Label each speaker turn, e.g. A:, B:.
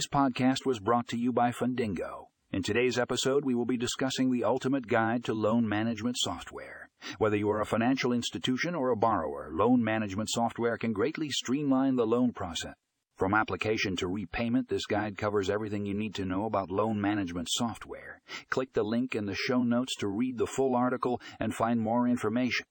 A: This podcast was brought to you by Fundingo. In today's episode, we will be discussing the ultimate guide to loan management software. Whether you are a financial institution or a borrower, loan management software can greatly streamline the loan process. From application to repayment, this guide covers everything you need to know about loan management software. Click the link in the show notes to read the full article and find more information.